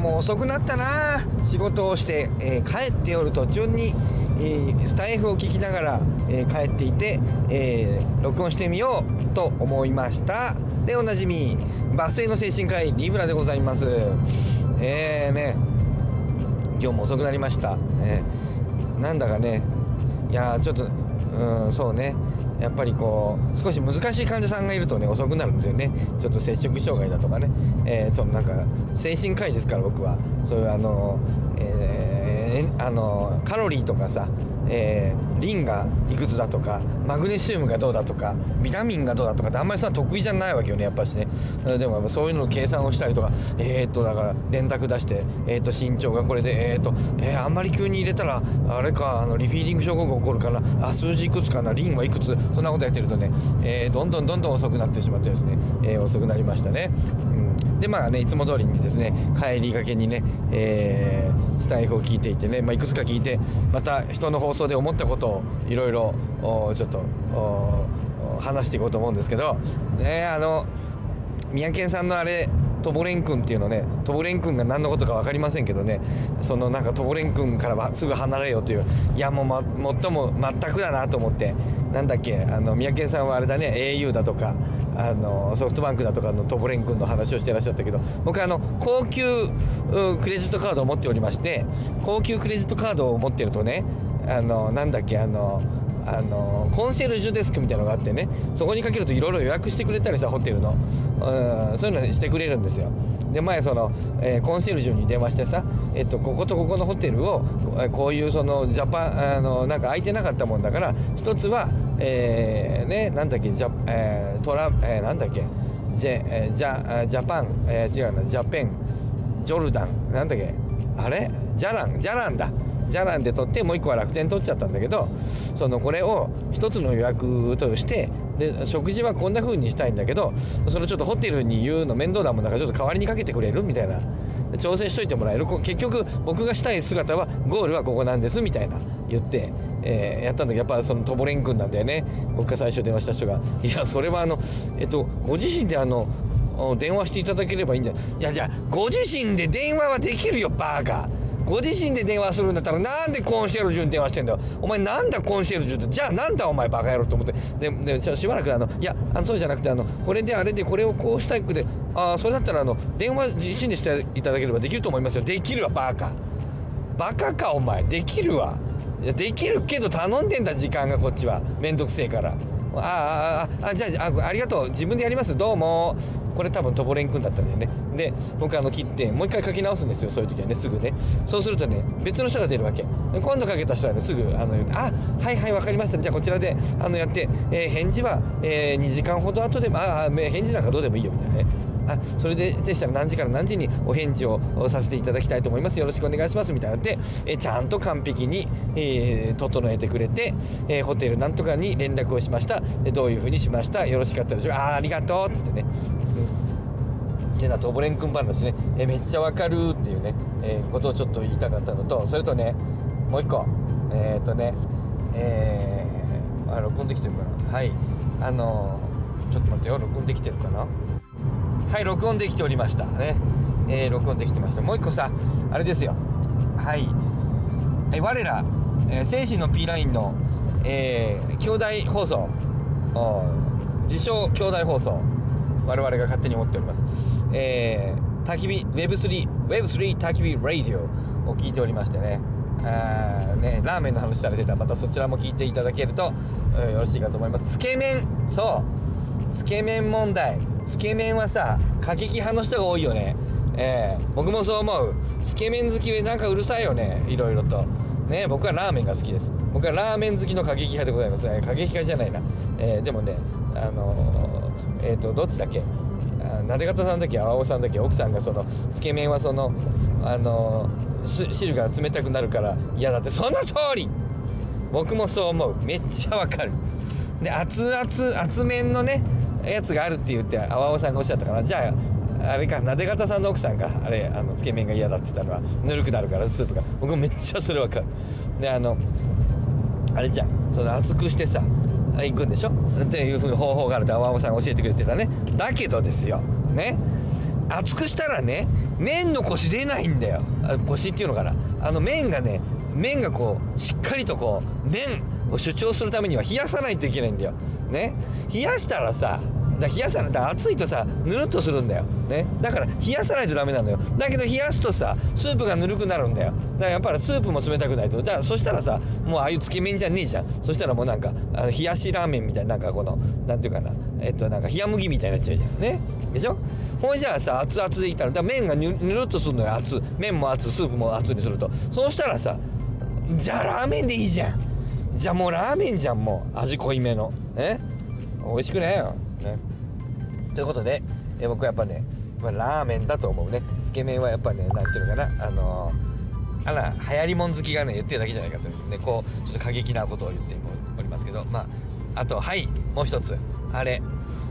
も遅くなったな。仕事をして、えー、帰っておる途中に、えー、スタイフを聞きながら、えー、帰っていて、え録音してみようと思いました。でおなじみバスへの精神科医リブラでございます。えーね。今日も遅くなりました、えなんだかね。いやちょっとうんそうね。やっぱりこう少し難しい患者さんがいるとね遅くなるんですよね。ちょっと摂食障害だとかね、えー、そのなんか精神科医ですから僕は。そういうあの、えー、あのカロリーとかさえー、リンがいくつだとかマグネシウムがどうだとかビタミンがどうだとかってあんまりさ得意じゃないわけよねやっぱしね。でもそういうのを計算をしたりとかえー、っとだから電卓出してえー、っと身長がこれでえー、っとえあんまり急に入れたらあれかあのリフィーディング症候群起こるかな。あ数字いくつかな？リンはいくつ？そんなことやってるとね、えどんどんどんどん遅くなってしまってですね、え遅くなりましたね、うん。でまあねいつも通りにですね帰りがけにね、えー、スタイフを聞いていてね、まあ、いくつか聞いてまた人の放送で思ったことをいろいろちょっと話していこうと思うんですけどねあの三宅さんのあれトボレン君っていうのねトボレン君が何のことか分かりませんけどねそのなんかトボレン君からはすぐ離れようといういやもう、ま、最も全くだなと思ってなんだっけあの三宅さんはあれだね au だとかあのソフトバンクだとかのトボレン君の話をしてらっしゃったけど僕あの高級クレジットカードを持っておりまして高級クレジットカードを持ってるとねあのなんだっけあのあのコンシェルジュデスクみたいなのがあってねそこにかけるといろいろ予約してくれたりさホテルの。うんそういうのしてくれるんですよ。で前その、えー、コンシェルジュに電話してさ、えっと、こことここのホテルをこういうそのジャパンあのなんか空いてなかったもんだから一つはえー、ねなんだっけジャ,、えー、トラ、えー、なんだっけジェ、えー、ジャジャパン、えー、違うなジャペンジョルダンなんだっけあれ？ジャランジャランだ。じゃらんで取ってもう一個は楽天取っちゃったんだけどそのこれを一つの予約としてで食事はこんな風にしたいんだけどそれちょっとホテルに言うの面倒だもんだからちょっと代わりにかけてくれるみたいな。調整しといてもらえる。結局僕がしたい姿はゴールはここなんですみたいな言って、えー、やったんだけどやっぱそのトボレン君なんだよね。僕が最初電話した人が。いやそれはあのえっとご自身であの電話していただければいいんじゃないいやじゃあご自身で電話はできるよバーカ。ご自身で電話するんだったらなんでコンシェルジュに電話してんだよ。お前なんだコンシェルジュって？じゃあなんだお前バカ野郎と思って。ででしばらくあのいやあのそうじゃなくてあのこれであれでこれをこうしたいでああそれだったらあの電話自身でしていただければできると思いますよ。できるわバカ。バカかお前。できるわ。いやできるけど頼んでんだ時間がこっちは。めんどくせえから。あああじゃあありがとう。自分でやります。どうも。これ多分トボレン君だったんだよね。で僕あの切ってもう一回書き直すんですよそういう時はねすぐね。そうするとね別の人が出るわけ。今度かけた人はねすぐあのあはいはい分かりましたじゃあこちらであのやって、えー、返事は、えー、2時間ほど後でもああ返事なんかどうでもいいよみたいなね。あそれででしたら何時から何時にお返事をさせていただきたいと思います。よろしくお願いします。みたいなってえちゃんと完璧に、えー、整えてくれて、えー、ホテルなんとかに連絡をしました。どういうふうにしました？よろしかったでしょう。あありがとうっつってね、うん、てなトボレン君話ね。えめっちゃわかるっていうね、えー、ことをちょっと言いたかったのとそれとねもう一個。えっ、とねえー、あ録音できてるかな？はい。あのちょっと待ってよ。録音できてるかな？はい録音できておりました。ね。えー、録音できてました。もう一個さあれですよ。はい。え我ら、えー、精神の P ラインの、えー、兄弟放送。自称兄弟放送。我々が勝手に思っております。えー、焚き火 Web3 Web3 焚き火ラディオを聞いておりましてね。あねラーメンの話されてた。またそちらも聞いていただけると、えー、よろしいかと思います。つけ麺。そう。つけ麺問題。つけ麺はさ過激派の人が多いよね。えー、僕もそう思う。つけ麺好きでなんかうるさいよね。いろいろと。ね僕はラーメンが好きです。僕はラーメン好きの過激派でございます、ね、過激派じゃないな、えー、でもねあのー、えっ、とどっちだっけ？なで方さんだっけ？青尾さんだけ？奥さんがそのつけ麺はそのあの汁が冷たくなるから嫌だって。その通り！僕もそう思う。めっちゃわかる。で熱々熱麺のねやつがあるって言って青尾さんがおっしゃったからじゃああれかなで方さんの奥さんがあれあのつけ麺が嫌だって言ったのはぬるくなるからスープが。僕めっちゃそれわかる。であのあれじゃん。その熱くしてさ行くんでしょ？っていうふうに方法があるって青尾さんが教えてくれてたね。だけどですよ。ね。熱くしたらね麺のコシ出ないんだよ。あコシっていうのかな。あの麺がね麺がこうしっかりとこう麺を主張するためには冷やさないといけないんだよ。ね。冷やしたらさだ冷やさないだ熱いとさぬるっとするんだよ、ね、だから冷やさないとダメなのよ。だけど冷やすとさスープがぬるくなるんだよ。だからやっぱりスープも冷たくないと。だからそしたらさもうああいうつけ麺じゃねえじゃん。そしたらもうなんかあの冷やしラーメンみたいななんかこのなんていうかな。えっとなんか冷や麦みたいになっちゃうじゃん。ね。でしょ？ほいじゃあさ熱々でいったらだ麺がぬるっとするのよ。熱。麺も熱スープも熱にすると。そうしたらさじゃあラーメンでいいじゃん。じゃあもうラーメンじゃんもう。味濃いめの。ね美味しくないよ。ね。ということで、え僕はやっぱね、まあ、ラーメンだと思うね。つけ麺はやっぱね何ていうのかな。あのー、あら流行りもん好きがね言ってるだけじゃないかとねこうちょっと過激なことを言っておりますけど。まああとはいもう一つ。あれ、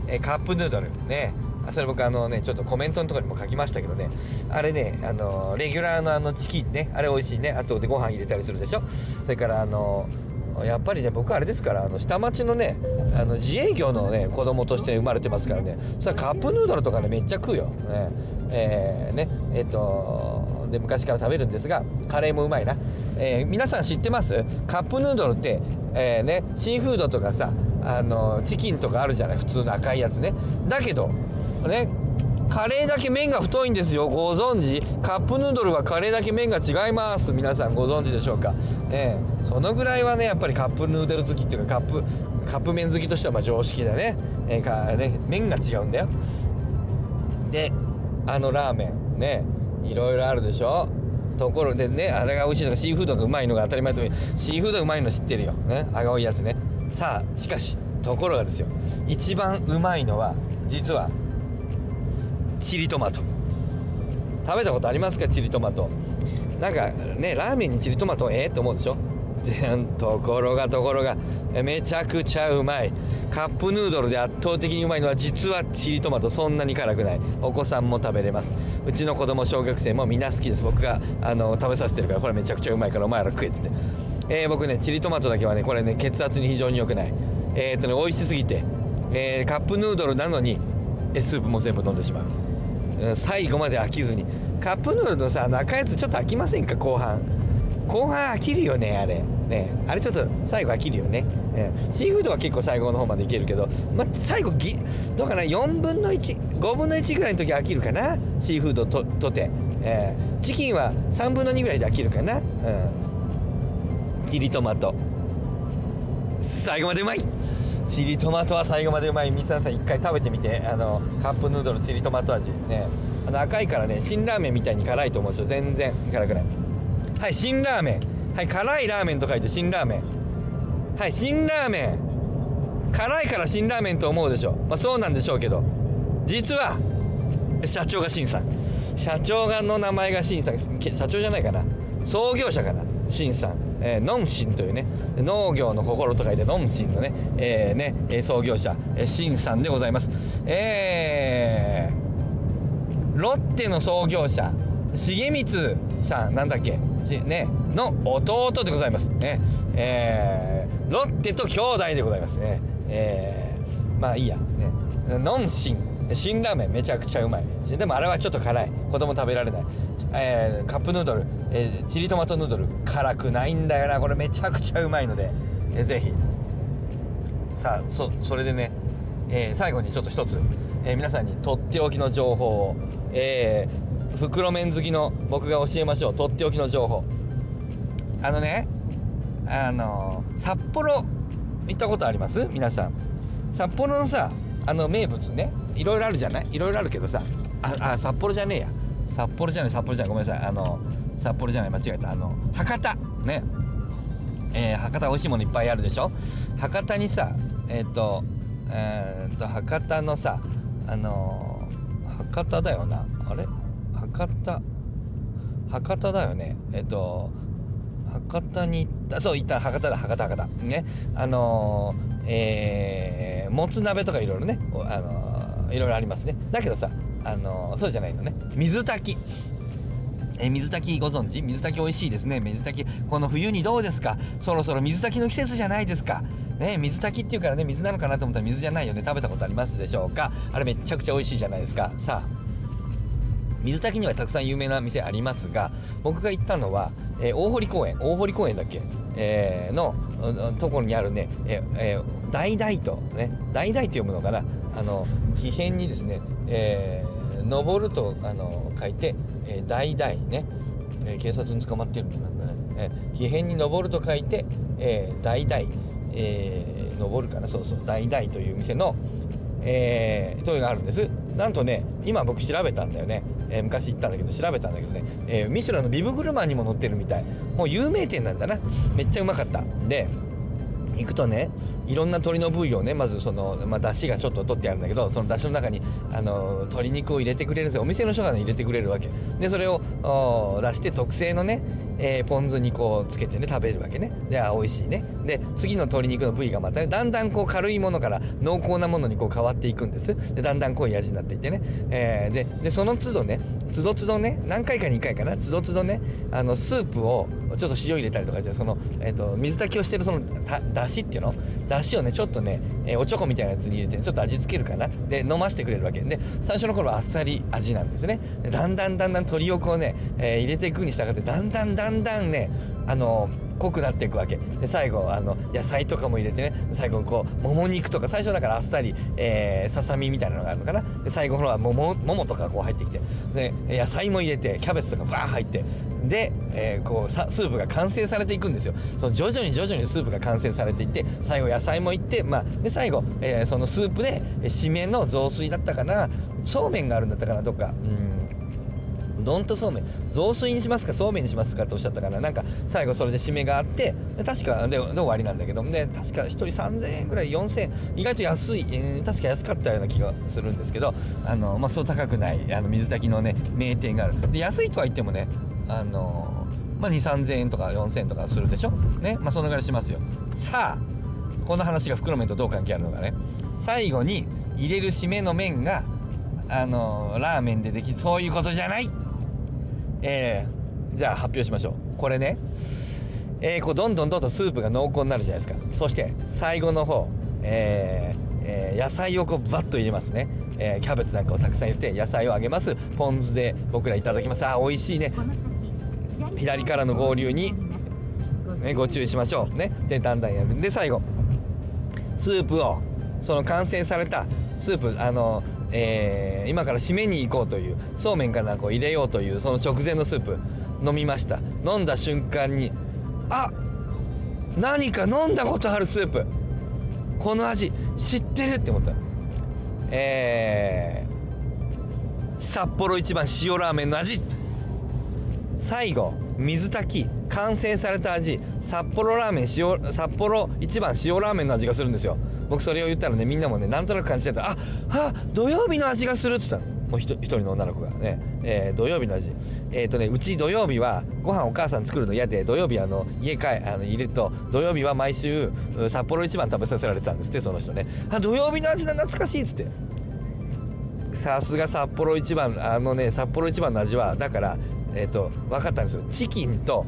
えカップヌードル。ね。それ僕あのねちょっとコメントのところにも書きましたけどね。あれねあのレギュラーのあのチキンね。あれ美味しいね。あとでご飯入れたりするでしょ？それからあのやっぱりね僕あれですからあの下町のねあの自営業のね子供として生まれてますからね。それカップヌードルとかねめっちゃ食うよ、ね。えー、ね。えっ、ー、とで昔から食べるんですがカレーもうまいな、えー、皆さん知ってます？カップヌードルって、えー、ねシーフードとかさあのチキンとかあるじゃない？普通の赤いやつね。だけどねカレーだけ麺が太いんですよ。ご存知？カップヌードルはカレーだけ麺が違います。皆さんご存知でしょうか？ええ。そのぐらいはねやっぱりカップヌードル好きっていうかカップカップ麺好きとしてはまあ常識だね,、えー、かね麺が違うんだよ。であのラーメン。ねいろいろあるでしょ？ところでねあれが美味しいのかシーフードがうまいのが当たり前とシーフードうまいの知ってるよ。ね青いやつね。さあしかしところがですよ。一番うまいのは実はチリトマト。食べたことありますかチリトマト？なんかねラーメンにチリトマトええって思うでしょ？ところがところが。めちゃくちゃうまい。カップヌードルで圧倒的にうまいのは実はチリトマト。そんなに辛くない。お子さんも食べれます。うちの子供小学生もみんな好きです。僕があの食べさせてるからこれめちゃくちゃうまいからお前ら食えって言って、えー、僕ねチリトマトだけはねこれね血圧に非常に良くない。えー、っとね美味しすぎて、えー、カップヌードルなのにスープも全部飲んでしまう。最後まで飽きずに。カップヌードルのさ中やつちょっと飽きませんか？後半。後半飽きるよねあれ。ね。あれちょっと最後飽きるよね、ね、シーフードは結構最後の方までいけるけど、ま、最後ぎどうかな？4分の15分の1ぐらいの時飽きるかな？シーフードととて、えー、チキンは3分の2ぐらいで飽きるかな？うん。チリトマト。最後までうまい！チリトマトは最後までうまい。ミスさん一回食べてみて。あのカップヌードルチリトマト味。ね。あの赤いからね辛ラーメンみたいに辛いと思うんですよ。全然。辛くない。はい辛ラーメン。はい辛いラーメンと書いて辛ラーメン。はい辛ラーメン。辛いから辛ラーメンと思うでしょ。まあそうなんでしょうけど。実は社長が辛さん。社長がの名前が辛さん。社長じゃないかな。創業者かな。辛さん。えー、ノンシンというね農業の心と書いてノンシンのね,、えー、ね創業者、えー、シンさんでございます。えー、ロッテの創業者重光さんなんだっけ？ねの弟でございます。ね。えー、ロッテと兄弟でございます。ね。えー、まあいいや。ね。ノンシン辛ラーメンめちゃくちゃうまい。でもあれはちょっと辛い。子供食べられない、えー、カップヌードル、えー、チリトマトヌードル。辛くないんだよな。これめちゃくちゃうまいので、えー、ぜひ。さあそそれでね、えー、最後にちょっと一つ、えー、皆さんにとっておきの情報を、えー、袋麺好きの僕が教えましょう。とっておきの情報。あのねあの札幌行ったことあります？皆さん。札幌のさあの名物ねいろいろあるじゃない？いろいろあるけどさああ札幌じゃねえや。札幌じゃない札幌じゃないごめんなさい。あの札幌じゃない間違えた。あの博多。ね。えー、博多美味しいものいっぱいあるでしょ？博多にさえっ、ー、とえっ、と博多のさあの博多だよな。あれ？博多？博多だよね。えっ、と博多に行ったそう行った。博多だ博多博多。ね。あのえー、もつ鍋とかいろいろねあのいろいろありますね。だけどさあのそうじゃないのね。水炊き。え水炊きご存知？水炊き美味しいですね。水炊き。この冬にどうですか？そろそろ水炊きの季節じゃないですか。ね水炊きっていうからね水なのかなと思ったら水じゃないよね。食べたことありますでしょうか？あれめちゃくちゃ美味しいじゃないですか。さあ水炊きにはたくさん有名な店ありますが僕が行ったのは、えー、大堀公園。大堀公園だっけ、えー、のところにあるね、ええー、大々とね大々と読むのかな？あの木片にですね、えー、登るとあの書いて、えー、大々ね、え、警察に捕まってるんだなんかね、えー、に登ると書いて、えー、大々、えー、登るかな？そうそう大々という店の、えー、というのがあるんです。なんとね今僕調べたんだよね、えー、昔行ったんだけど調べたんだけどね、えー、ミシュランのビブグルマンにも載ってるみたい。もう有名店なんだな。めっちゃうまかった。で行くとねいろんな鶏の部位をねまずその、まあ、出汁がちょっと取ってあるんだけどその出汁の中にあの鶏肉を入れてくれるんですよ。お店の人が、ね、入れてくれるわけ。でそれを出して特製のね、えー、ポン酢にこうつけてね食べるわけね。であ美味しいね。で次の鶏肉の部位がまたねだんだんこう軽いものから濃厚なものにこう変わっていくんです。でだんだん濃い味になっていってね、えー、ででその都度ね都度都度ね何回か2回かな都度都度ねあのスープをちょっと塩入れたりとかじゃその、えーと、水炊きをしてるそのだしっていうの？だ汁をねちょっとね、えー、おちょこみたいなやつに入れて、ちょっと味付けるかな。で飲ませてくれるわけ。で最初の頃はあっさり味なんですね。だんだんだんだん鶏をこうね、えー、入れていくに従ってだんだんだんだんねあの濃くなっていくわけ。で最後あの野菜とかも入れてね。最後こうもも肉とか最初だからあっさり、え、ささみみたいなのがあるのかな。で最後のはももももとかこう入ってきて。で野菜も入れてキャベツとかバー入って。で、えー、こうスープが完成されていくんですよ。その徐々に徐々にスープが完成されていって最後野菜もいってまあで最後、えー、そのスープで締めの雑炊だったかな。そうめんがあるんだったかなどっか。うん。どんとそうめん雑炊にしますかそうめんにしますかっておっしゃったからなんか最後それで締めがあって確かでで終わりなんだけど。で確か1人3000円ぐらい4000円。意外と安い、えー、確か安かったような気がするんですけどあの、まあ、そう高くないあの水炊きのね名店がある。で安いとは言ってもねあのまあ、2 3 0 0 0円とか4000円とかするでしょ？ね？まあそのぐらいしますよ。さあこの話が袋麺とどう関係あるのかね。最後に入れる締めの麺があのラーメンでできそういうことじゃない。えー、じゃあ発表しましょう。これね。えー、こうどんどんどんどんスープが濃厚になるじゃないですか。そして最後の方えーえー、野菜をこうバッと入れますね、えー、キャベツなんかをたくさん入れて野菜を揚げます。ポン酢で僕らいただきます。あ美味しいね。左からの合流に、ね、ご注意しましょう。ね。でだんだんやる。で最後。スープをその完成されたスープあのえー、今から締めに行こうというそうめんからこう入れようというその直前のスープ飲みました。飲んだ瞬間にあ何か飲んだことあるスープ。この味知ってるって思った。えー、札幌一番塩ラーメンの味。最後水炊き完成された味。札幌ラーメン塩札幌一番塩ラーメンの味がするんですよ。僕それを言ったらねみんなもねなんとなく感じてた。あは土曜日の味がするって言ったの。もう一人の女の子がね、えー、土曜日の味。えっ、ー、とねうち土曜日はご飯お母さん作るの嫌で土曜日あの家帰あの入れると土曜日は毎週札幌一番食べさせられてたんですってその人ね。あ土曜日の味だ懐かしいっつって。さすが札幌一番あのね札幌一番の味はだからえっ、ー、と分かったんですよ。チキンと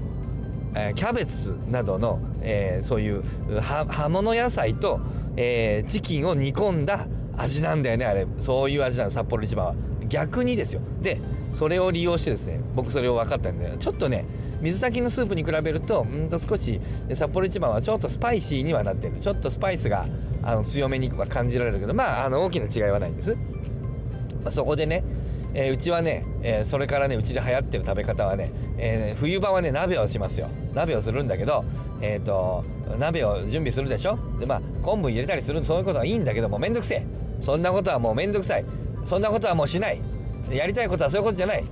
え、キャベツなどの、えー、そういう葉物野菜と、えー、チキンを煮込んだ味なんだよねあれ。そういう味なの札幌一番は。逆にですよ。でそれを利用してですね僕それを分かったんでちょっとね水炊きのスープに比べるとうんと少し札幌一番はちょっとスパイシーにはなってる。ちょっとスパイスがあの強めには感じられるけどまああの大きな違いはないんです、まあ、そこでねえー、うちはね、えー、それからねうちで流行ってる食べ方はね、えー、冬場はね鍋をしますよ。鍋をするんだけどえっ、と鍋を準備するでしょ？でまあ昆布入れたりするそういうことはいいんだけどもめんどくせえ。そんなことはもうめんどくさい。そんなことはもうしない。やりたいことはそういうことじゃない、ね、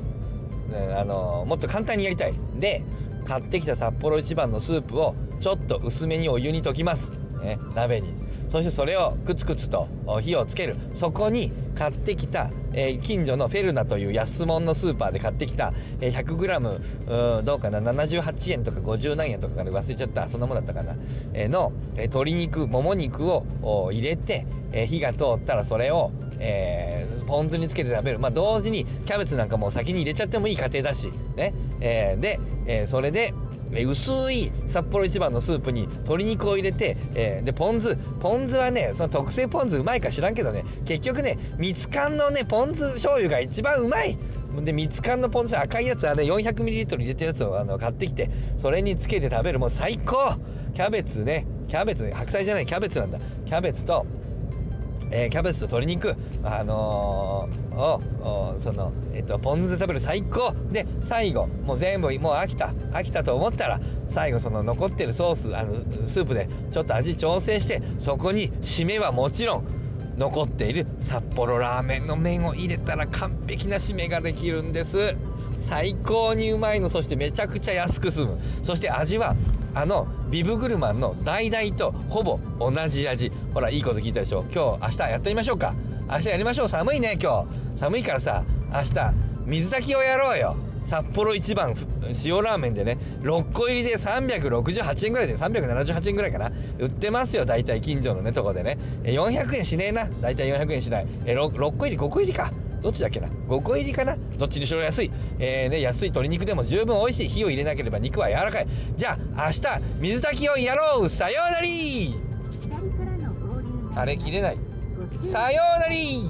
あのもっと簡単にやりたい。で買ってきた札幌一番のスープをちょっと薄めにお湯に溶きます。ね、鍋に。そしてそれをクツクツと火をつける。そこに買ってきた、え、近所のフェルナという安物のスーパーで買ってきた、えー、100g どうかな78円とか50何円とかから忘れちゃったそんなもんだったかな、え、の、え、鶏肉もも肉を入れて、え、火が通ったらそれをえー、ポン酢につけて食べる。まあ、同時にキャベツなんかも先に入れちゃってもいい家庭だし、ね。え、で、え、それで、薄い札幌一番のスープに鶏肉を入れて、えー、でポン酢。ポン酢はねその特製ポン酢うまいか知らんけどね結局ね蜜缶のねポン酢醤油が一番うまい。で蜜柑のポン酢赤いやつあれ 400ml 入れてるやつをあの買ってきてそれにつけて食べる。もう最高。キャベツね。キャベツ白菜じゃない。キャベツなんだ。キャベツとえー、キャベツと鶏肉、あのー、をその、えっと、ポン酢で食べる最高。で最後もう全部もう飽きた。飽きたと思ったら最後その残ってるソースあのスープでちょっと味調整してそこに締めはもちろん残っている札幌ラーメンの麺を入れたら完璧な締めができるんです。最高にうまいの。そしてめちゃくちゃ安く済む。そして味はあのビブグルマンの橙とほぼ同じ味。ほらいいこと聞いたでしょ。今日明日やってみましょうか。明日やりましょう。寒いね今日。寒いからさ明日水炊きをやろうよ。札幌一番塩ラーメンでね。6個入りで368円ぐらいで378円ぐらいかな。売ってますよ大体近所のねとこでね。400円しねえな。大体400円しない。え 6, 6個入り5個入りか。どっちだっけな？5個入りかな？どっちにしろ安い、えーね、安い鶏肉でも十分美味しい。火を入れなければ肉は柔らかい。じゃあ明日水炊きをやろう。さようなり。あれ切れない。さようなり。